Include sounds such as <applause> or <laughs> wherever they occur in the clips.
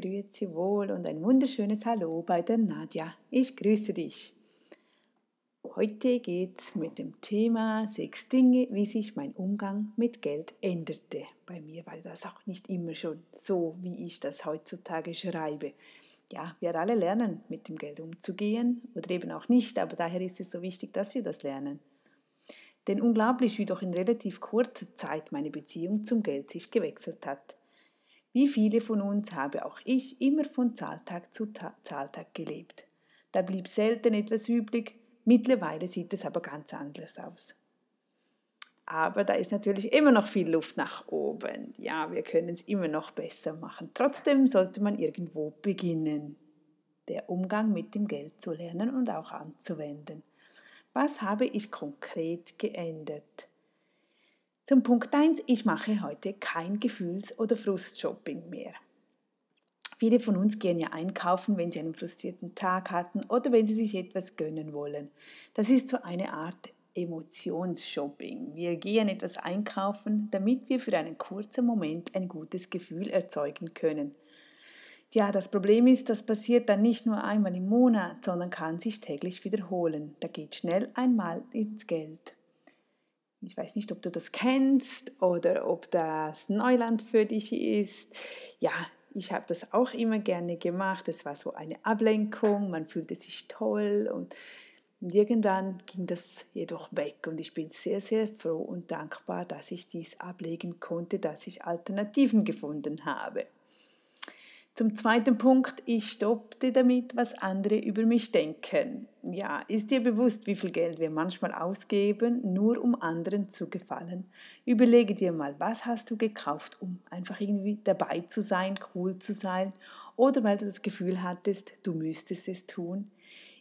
Grüezi wohl und ein wunderschönes Hallo bei der Nadja. Ich grüße dich. Heute geht es mit dem Thema sechs Dinge, wie sich mein Umgang mit Geld änderte. Bei mir war das auch nicht immer schon so, wie ich das heutzutage schreibe. Ja, wir alle lernen, mit dem Geld umzugehen oder eben auch nicht, aber daher ist es so wichtig, dass wir das lernen. Denn unglaublich, wie doch in relativ kurzer Zeit meine Beziehung zum Geld sich gewechselt hat. Wie viele von uns habe auch ich immer von Zahltag zu Ta Zahltag gelebt. Da blieb selten etwas übrig, mittlerweile sieht es aber ganz anders aus. Aber da ist natürlich immer noch viel Luft nach oben. Ja, wir können es immer noch besser machen. Trotzdem sollte man irgendwo beginnen, der Umgang mit dem Geld zu lernen und auch anzuwenden. Was habe ich konkret geändert? Zum Punkt 1, ich mache heute kein Gefühls- oder Frustshopping mehr. Viele von uns gehen ja einkaufen, wenn sie einen frustrierten Tag hatten oder wenn sie sich etwas gönnen wollen. Das ist so eine Art Emotionsshopping. Wir gehen etwas einkaufen, damit wir für einen kurzen Moment ein gutes Gefühl erzeugen können. Ja, das Problem ist, das passiert dann nicht nur einmal im Monat, sondern kann sich täglich wiederholen. Da geht schnell einmal ins Geld. Ich weiß nicht, ob du das kennst oder ob das Neuland für dich ist. Ja, ich habe das auch immer gerne gemacht. Es war so eine Ablenkung, man fühlte sich toll und irgendwann ging das jedoch weg und ich bin sehr, sehr froh und dankbar, dass ich dies ablegen konnte, dass ich Alternativen gefunden habe. Zum zweiten Punkt, ich stoppte damit, was andere über mich denken. Ja, ist dir bewusst, wie viel Geld wir manchmal ausgeben, nur um anderen zu gefallen? Überlege dir mal, was hast du gekauft, um einfach irgendwie dabei zu sein, cool zu sein oder weil du das Gefühl hattest, du müsstest es tun?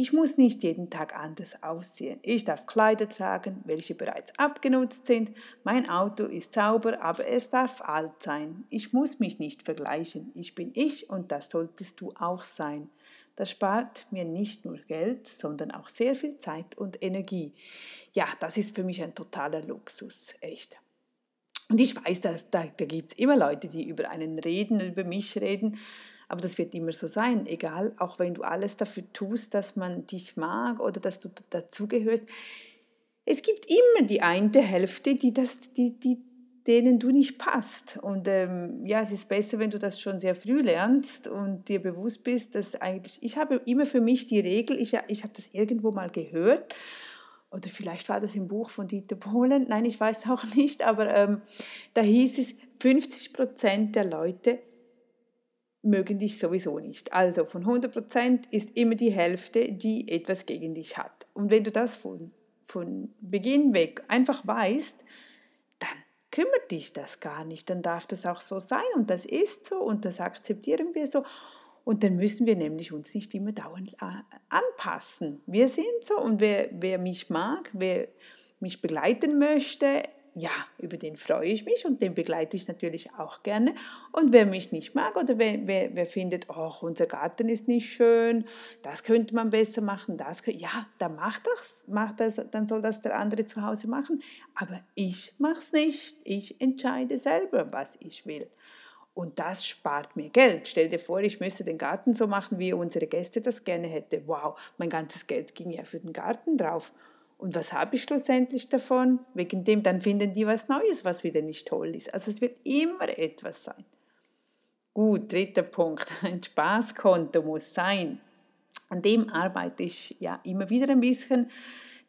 Ich muss nicht jeden Tag anders aussehen. Ich darf Kleider tragen, welche bereits abgenutzt sind. Mein Auto ist sauber, aber es darf alt sein. Ich muss mich nicht vergleichen. Ich bin ich und das solltest du auch sein. Das spart mir nicht nur Geld, sondern auch sehr viel Zeit und Energie. Ja, das ist für mich ein totaler Luxus, echt. Und ich weiß, dass da, da gibt es immer Leute, die über einen reden, über mich reden. Aber das wird immer so sein, egal, auch wenn du alles dafür tust, dass man dich mag oder dass du dazugehörst. Es gibt immer die eine Hälfte, die das, die, die, denen du nicht passt. Und ähm, ja, es ist besser, wenn du das schon sehr früh lernst und dir bewusst bist, dass eigentlich, ich habe immer für mich die Regel, ich, ich habe das irgendwo mal gehört, oder vielleicht war das im Buch von Dieter Bohlen, nein, ich weiß auch nicht, aber ähm, da hieß es, 50 Prozent der Leute mögen dich sowieso nicht. Also von 100% ist immer die Hälfte, die etwas gegen dich hat. Und wenn du das von, von Beginn weg einfach weißt, dann kümmert dich das gar nicht. Dann darf das auch so sein und das ist so und das akzeptieren wir so. Und dann müssen wir nämlich uns nicht immer dauernd äh, anpassen. Wir sind so und wer, wer mich mag, wer mich begleiten möchte, ja, über den freue ich mich und den begleite ich natürlich auch gerne. Und wer mich nicht mag oder wer, wer, wer findet, oh, unser Garten ist nicht schön, das könnte man besser machen, das ja, dann macht das, macht das, dann soll das der andere zu Hause machen. Aber ich mache es nicht. Ich entscheide selber, was ich will. Und das spart mir Geld. Stell dir vor, ich müsste den Garten so machen, wie unsere Gäste das gerne hätte. Wow, mein ganzes Geld ging ja für den Garten drauf. Und was habe ich schlussendlich davon? Wegen dem, dann finden die was Neues, was wieder nicht toll ist. Also es wird immer etwas sein. Gut, dritter Punkt. <laughs> Ein Spaßkonto muss sein. An dem arbeite ich ja immer wieder ein bisschen.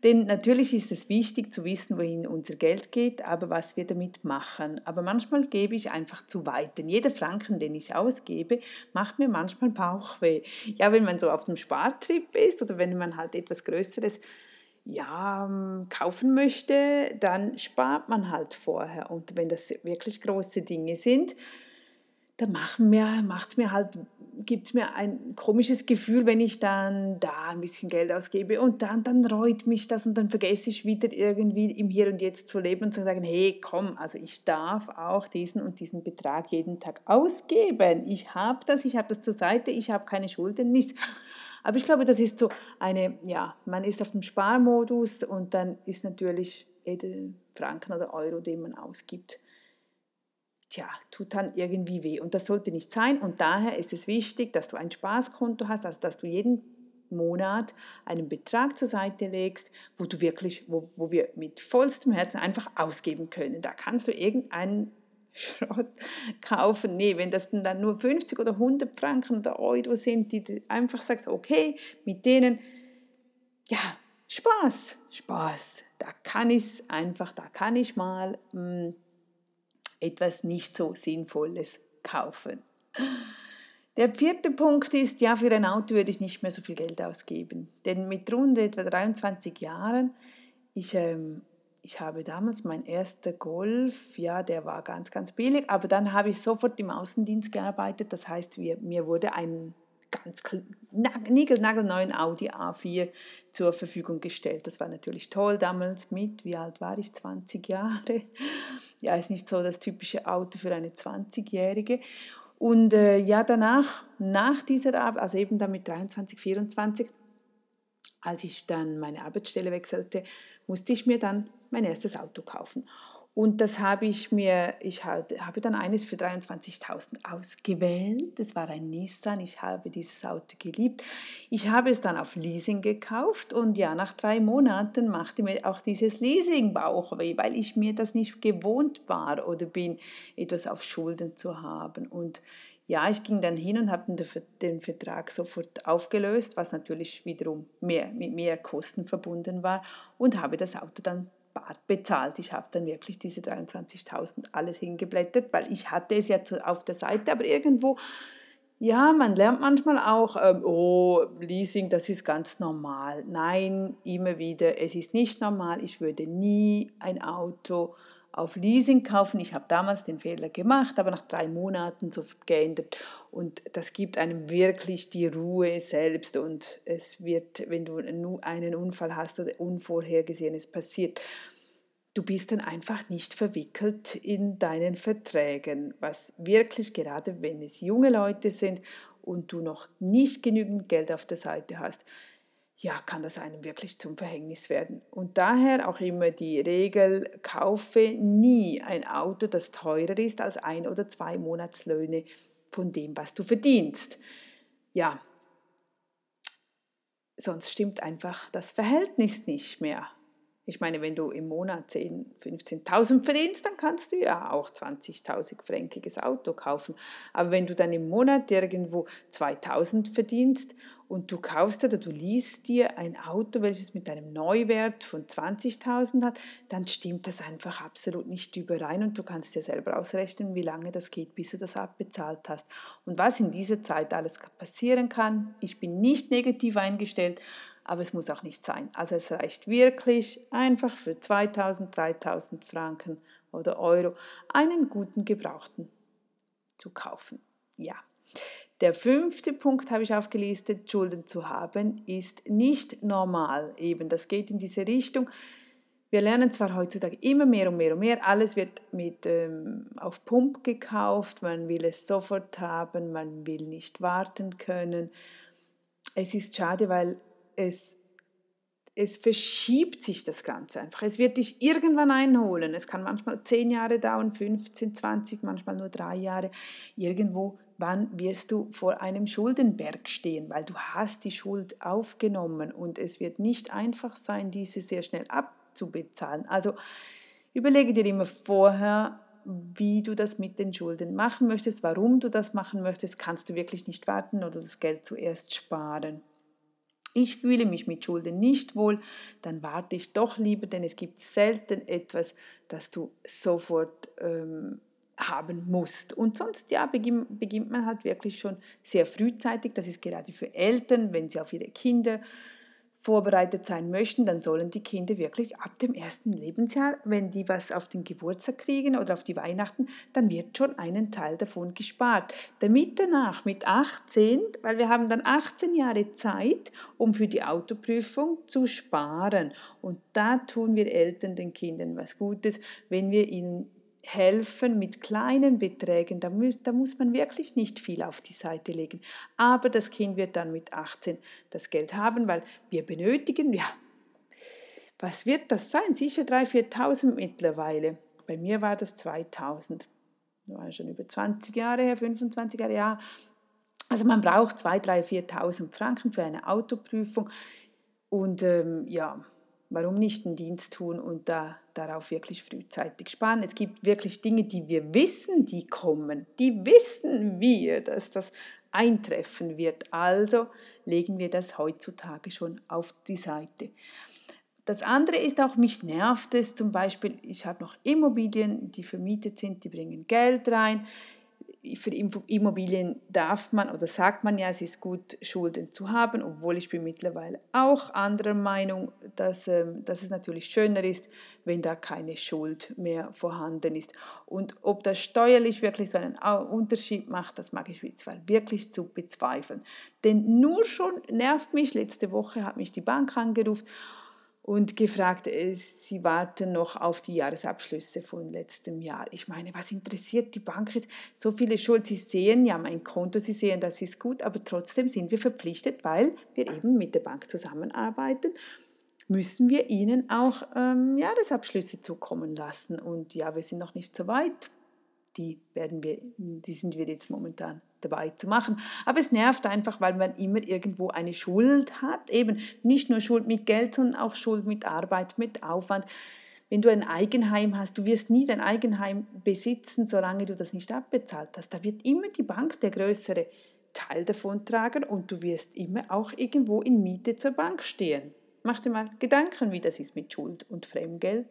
Denn natürlich ist es wichtig zu wissen, wohin unser Geld geht, aber was wir damit machen. Aber manchmal gebe ich einfach zu weit. Denn jeder Franken, den ich ausgebe, macht mir manchmal Bauchweh. Ja, wenn man so auf dem Spartrip ist oder wenn man halt etwas Größeres ja, ähm, kaufen möchte, dann spart man halt vorher. Und wenn das wirklich große Dinge sind, dann macht es mir halt, gibt es mir ein komisches Gefühl, wenn ich dann da ein bisschen Geld ausgebe und dann, dann reut mich das und dann vergesse ich wieder irgendwie im Hier und Jetzt zu leben und zu sagen, hey, komm, also ich darf auch diesen und diesen Betrag jeden Tag ausgeben. Ich habe das, ich habe das zur Seite, ich habe keine Schulden, nichts. Aber ich glaube, das ist so eine, ja, man ist auf dem Sparmodus und dann ist natürlich jeder Franken oder Euro, den man ausgibt, tja, tut dann irgendwie weh. Und das sollte nicht sein. Und daher ist es wichtig, dass du ein Spaßkonto hast, also dass du jeden Monat einen Betrag zur Seite legst, wo du wirklich, wo, wo wir mit vollstem Herzen einfach ausgeben können. Da kannst du irgendeinen Schrott kaufen. Nee, wenn das dann nur 50 oder 100 Franken oder Euro sind, die du einfach sagst, okay, mit denen, ja, Spaß, Spaß. Da kann ich einfach, da kann ich mal mh, hm, etwas nicht so Sinnvolles kaufen. Der vierte Punkt ist, ja, für ein Auto würde ich nicht mehr so viel Geld ausgeben. Denn mit rund etwa 23 Jahren, ich, ähm, ich habe damals mein erster Golf, ja, der war ganz, ganz billig, aber dann habe ich sofort im Außendienst gearbeitet. Das heißt, wir, mir wurde ein ganz niegelnagelneuen Audi A4 zur Verfügung gestellt. Das war natürlich toll damals mit, wie alt war ich, 20 Jahre. <laughs> Ja, ist nicht so das typische Auto für eine 20-Jährige. Und äh, ja, danach, nach dieser Arbeit, also eben dann mit 23, 24, als ich dann meine Arbeitsstelle wechselte, musste ich mir dann mein erstes Auto kaufen. Und das habe ich mir, ich habe dann eines für 23.000 ausgewählt. Das war ein Nissan. Ich habe dieses Auto geliebt. Ich habe es dann auf Leasing gekauft und ja, nach drei Monaten machte mir auch dieses Leasing Bauchweh, weil ich mir das nicht gewohnt war oder bin, etwas auf Schulden zu haben. Und ja, ich ging dann hin und habe den Vertrag sofort aufgelöst, was natürlich wiederum mehr, mit mehr Kosten verbunden war und habe das Auto dann bezahlt. Ich habe dann wirklich diese 23.000 alles hingeblättert, weil ich hatte es ja auf der Seite, aber irgendwo, ja, man lernt manchmal auch, ähm, oh, Leasing, das ist ganz normal. Nein, immer wieder, es ist nicht normal. Ich würde nie ein Auto auf Leasing kaufen. Ich habe damals den Fehler gemacht, aber nach drei Monaten sofort geändert. Und das gibt einem wirklich die Ruhe selbst. Und es wird, wenn du einen Unfall hast oder Unvorhergesehenes passiert, du bist dann einfach nicht verwickelt in deinen Verträgen, was wirklich gerade wenn es junge Leute sind und du noch nicht genügend Geld auf der Seite hast, ja, kann das einem wirklich zum Verhängnis werden. Und daher auch immer die Regel, kaufe nie ein Auto, das teurer ist als ein oder zwei Monatslöhne von dem, was du verdienst. Ja, sonst stimmt einfach das Verhältnis nicht mehr. Ich meine, wenn du im Monat 10.000, 15.000 verdienst, dann kannst du ja auch 20.000 fränkiges Auto kaufen. Aber wenn du dann im Monat irgendwo 2.000 verdienst und du kaufst oder du liest dir ein Auto, welches mit einem Neuwert von 20.000 hat, dann stimmt das einfach absolut nicht überein und du kannst dir selber ausrechnen, wie lange das geht, bis du das abbezahlt hast. Und was in dieser Zeit alles passieren kann, ich bin nicht negativ eingestellt, aber es muss auch nicht sein. Also es reicht wirklich einfach für 2000, 3000 Franken oder Euro einen guten Gebrauchten zu kaufen. Ja. Der fünfte Punkt habe ich aufgelistet, Schulden zu haben, ist nicht normal. Eben, das geht in diese Richtung. Wir lernen zwar heutzutage immer mehr und mehr und mehr, alles wird mit, ähm, auf Pump gekauft, man will es sofort haben, man will nicht warten können. Es ist schade, weil es, es verschiebt sich das Ganze einfach. Es wird dich irgendwann einholen. Es kann manchmal zehn Jahre dauern, 15, 20, manchmal nur drei Jahre. Irgendwo, wann wirst du vor einem Schuldenberg stehen, weil du hast die Schuld aufgenommen und es wird nicht einfach sein, diese sehr schnell abzubezahlen. Also überlege dir immer vorher, wie du das mit den Schulden machen möchtest, warum du das machen möchtest, kannst du wirklich nicht warten oder das Geld zuerst sparen ich fühle mich mit Schulden nicht wohl, dann warte ich doch lieber, denn es gibt selten etwas, das du sofort ähm, haben musst. Und sonst ja, beginnt, beginnt man halt wirklich schon sehr frühzeitig. Das ist gerade für Eltern, wenn sie auf ihre Kinder vorbereitet sein möchten, dann sollen die Kinder wirklich ab dem ersten Lebensjahr, wenn die was auf den Geburtstag kriegen oder auf die Weihnachten, dann wird schon einen Teil davon gespart. Damit danach mit 18, weil wir haben dann 18 Jahre Zeit, um für die Autoprüfung zu sparen. Und da tun wir Eltern den Kindern was Gutes, wenn wir ihnen helfen mit kleinen Beträgen, da muss, da muss man wirklich nicht viel auf die Seite legen. Aber das Kind wird dann mit 18 das Geld haben, weil wir benötigen, ja, was wird das sein? Sicher 3.000, 4.000 mittlerweile. Bei mir war das 2.000. war schon über 20 Jahre her, 25 Jahre, ja. Also man braucht 2.000, 3.000, 4.000 Franken für eine Autoprüfung. Und ähm, ja, warum nicht einen Dienst tun und da, darauf wirklich frühzeitig sparen? Es gibt wirklich Dinge, die wir wissen, die kommen. Die wissen wir, dass das eintreffen wird. Also legen wir das heutzutage schon auf die Seite. Das andere ist auch, mich nervt es zum Beispiel, ich habe noch Immobilien, die vermietet sind, die bringen Geld rein für Immobilien darf man oder sagt man ja, es ist gut, Schulden zu haben, obwohl ich bin mittlerweile auch anderer Meinung, dass, ähm, dass es natürlich schöner ist, wenn da keine Schuld mehr vorhanden ist. Und ob das steuerlich wirklich so einen Unterschied macht, das mag ich zwar wirklich zu bezweifeln. Denn nur schon nervt mich, letzte Woche hat mich die Bank angerufen und gefragt, äh, sie warten noch auf die Jahresabschlüsse von letztem Jahr. Ich meine, was interessiert die Bank jetzt? So viele Schulden, sie sehen ja mein Konto, sie sehen, das ist gut, aber trotzdem sind wir verpflichtet, weil wir eben mit der Bank zusammenarbeiten, müssen wir ihnen auch ähm, Jahresabschlüsse zukommen lassen. Und ja, wir sind noch nicht so weit. Die werden wir, die sind wir jetzt momentan dabei zu machen. Aber es nervt einfach, weil man immer irgendwo eine Schuld hat. Eben nicht nur Schuld mit Geld, sondern auch Schuld mit Arbeit, mit Aufwand. Wenn du ein Eigenheim hast, du wirst nie dein Eigenheim besitzen, solange du das nicht abbezahlt hast. Da wird immer die Bank der größere Teil davon tragen und du wirst immer auch irgendwo in Miete zur Bank stehen. Mach dir mal Gedanken, wie das ist mit Schuld und Fremdgeld.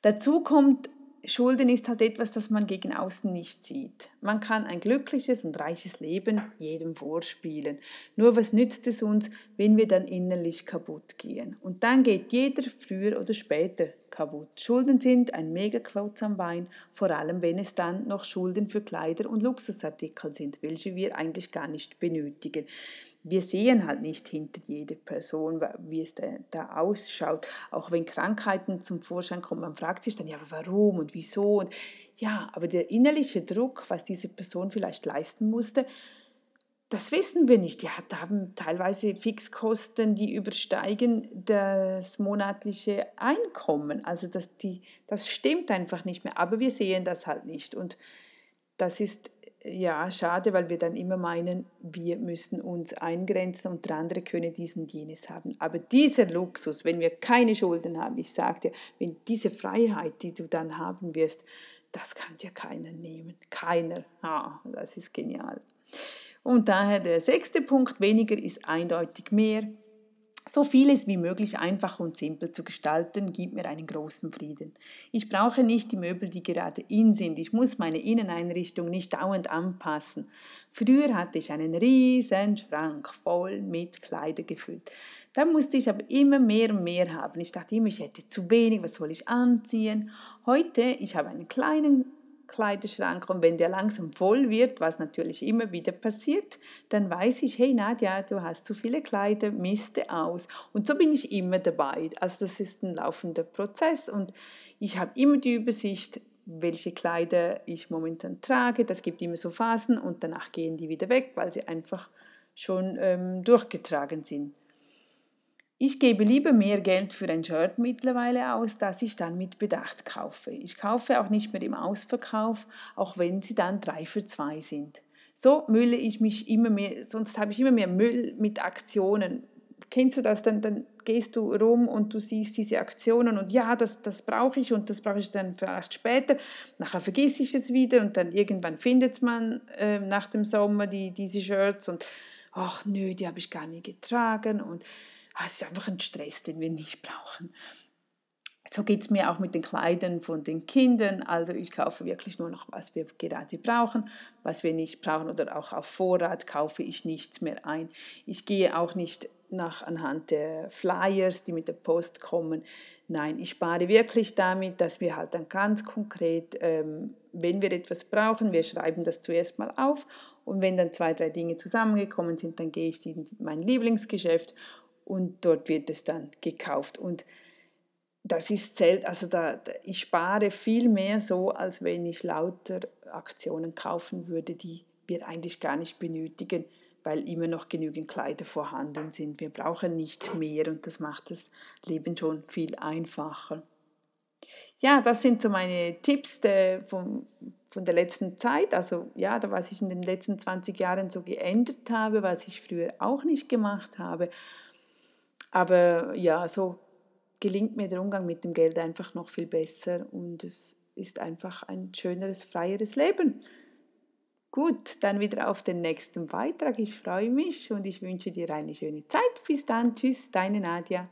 Dazu kommt Schulden ist halt etwas, das man gegen außen nicht sieht. Man kann ein glückliches und reiches Leben jedem vorspielen. Nur was nützt es uns, wenn wir dann innerlich kaputt gehen? Und dann geht jeder früher oder später kaputt. Schulden sind ein Megaklotz am Bein, vor allem wenn es dann noch Schulden für Kleider und Luxusartikel sind, welche wir eigentlich gar nicht benötigen wir sehen halt nicht hinter jeder Person, wie es da, da, ausschaut. Auch wenn Krankheiten zum Vorschein kommen, man fragt sich dann, ja, warum und wieso. Und ja, aber der innerliche Druck, was diese Person vielleicht leisten musste, das wissen wir nicht. Ja, da haben teilweise Fixkosten, die übersteigen das monatliche Einkommen. Also das, die, das stimmt einfach nicht mehr. Aber wir sehen das halt nicht. Und das ist ja, schade, weil wir dann immer meinen, wir müssen uns eingrenzen und der andere könne dies und jenes haben. Aber dieser Luxus, wenn wir keine Schulden haben, ich sage dir, wenn diese Freiheit, die du dann haben wirst, das kann dir keiner nehmen. Keiner. Ah, das ist genial. Und daher der sechste Punkt, weniger ist eindeutig mehr. So vieles wie möglich einfach und simpel zu gestalten, gibt mir einen großen Frieden. Ich brauche nicht die Möbel, die gerade in sind. Ich muss meine Inneneinrichtung nicht dauernd anpassen. Früher hatte ich einen riesen Schrank voll mit Kleider gefüllt. Da musste ich aber immer mehr und mehr haben. Ich dachte immer, ich hätte zu wenig, was soll ich anziehen? Heute, ich habe einen kleinen Kleiderschrank und wenn der langsam voll wird, was natürlich immer wieder passiert, dann weiß ich, hey Nadja, du hast zu viele Kleider, miste aus. Und so bin ich immer dabei. Also das ist ein laufender Prozess und ich habe immer die Übersicht, welche Kleider ich momentan trage. Das gibt immer so Phasen und danach gehen die wieder weg, weil sie einfach schon ähm, durchgetragen sind. Ich gebe lieber mehr Geld für ein Shirt mittlerweile aus, das ich dann mit Bedacht kaufe. Ich kaufe auch nicht mehr im Ausverkauf, auch wenn sie dann drei für zwei sind. So mülle ich mich immer mehr, sonst habe ich immer mehr Müll mit Aktionen. Kennst du das? Dann, dann gehst du rum und du siehst diese Aktionen und ja, das, das brauche ich und das brauche ich dann vielleicht später. Nachher vergesse ich es wieder und dann irgendwann findet man äh, nach dem Sommer die, diese Shirts und ach nö, die habe ich gar nie getragen und es ist einfach ein Stress, den wir nicht brauchen. So geht es mir auch mit den Kleidern von den Kindern. Also ich kaufe wirklich nur noch, was wir gerade brauchen. Was wir nicht brauchen oder auch auf Vorrat kaufe ich nichts mehr ein. Ich gehe auch nicht nach anhand der Flyers, die mit der Post kommen. Nein, ich spare wirklich damit, dass wir halt dann ganz konkret, ähm, wenn wir etwas brauchen, wir schreiben das zuerst mal auf und wenn dann zwei, drei Dinge zusammengekommen sind, dann gehe ich in mein Lieblingsgeschäft und dort wird es dann gekauft. Und das ist selten, also da, ich spare viel mehr so, als wenn ich lauter Aktionen kaufen würde, die wir eigentlich gar nicht benötigen, weil immer noch genügend Kleider vorhanden sind. Wir brauchen nicht mehr und das macht das Leben schon viel einfacher. ja, das sind so meine Tipps der, von, von der letzten Zeit. Also ja, da was ich in den letzten 20 Jahren so geändert habe, was ich früher auch nicht gemacht habe. Aber ja, so gelingt mir der Umgang mit dem Geld einfach noch viel besser und es ist einfach ein schöneres, freieres Leben. Gut, dann wieder auf den nächsten Beitrag. Ich freue mich und ich wünsche dir eine schöne Zeit. Bis dann. Tschüss, deine Nadja.